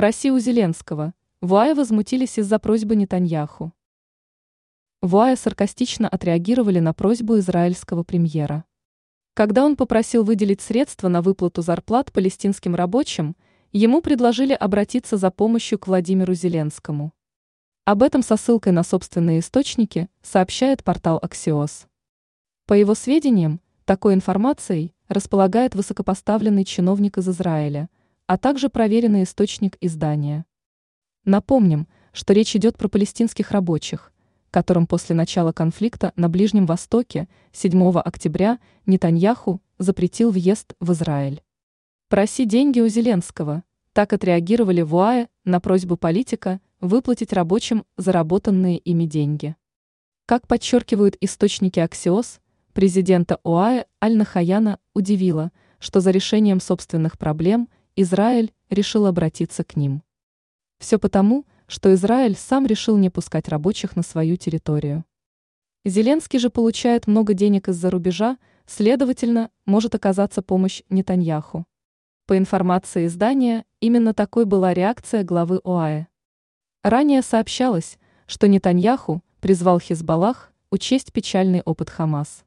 Проси у Зеленского. Вуая возмутились из-за просьбы Нетаньяху. Вуая саркастично отреагировали на просьбу израильского премьера. Когда он попросил выделить средства на выплату зарплат палестинским рабочим, ему предложили обратиться за помощью к Владимиру Зеленскому. Об этом со ссылкой на собственные источники сообщает портал Axios. По его сведениям, такой информацией располагает высокопоставленный чиновник из Израиля, а также проверенный источник издания. Напомним, что речь идет про палестинских рабочих, которым после начала конфликта на Ближнем Востоке 7 октября Нетаньяху запретил въезд в Израиль. Проси деньги у Зеленского. Так отреагировали в УАЭ на просьбу политика выплатить рабочим заработанные ими деньги. Как подчеркивают источники Аксиос, президента ОАЭ Аль-Нахаяна удивило, что за решением собственных проблем – Израиль решил обратиться к ним. Все потому, что Израиль сам решил не пускать рабочих на свою территорию. Зеленский же получает много денег из-за рубежа, следовательно, может оказаться помощь Нетаньяху. По информации издания, именно такой была реакция главы ОАЭ. Ранее сообщалось, что Нетаньяху призвал Хизбаллах учесть печальный опыт Хамас.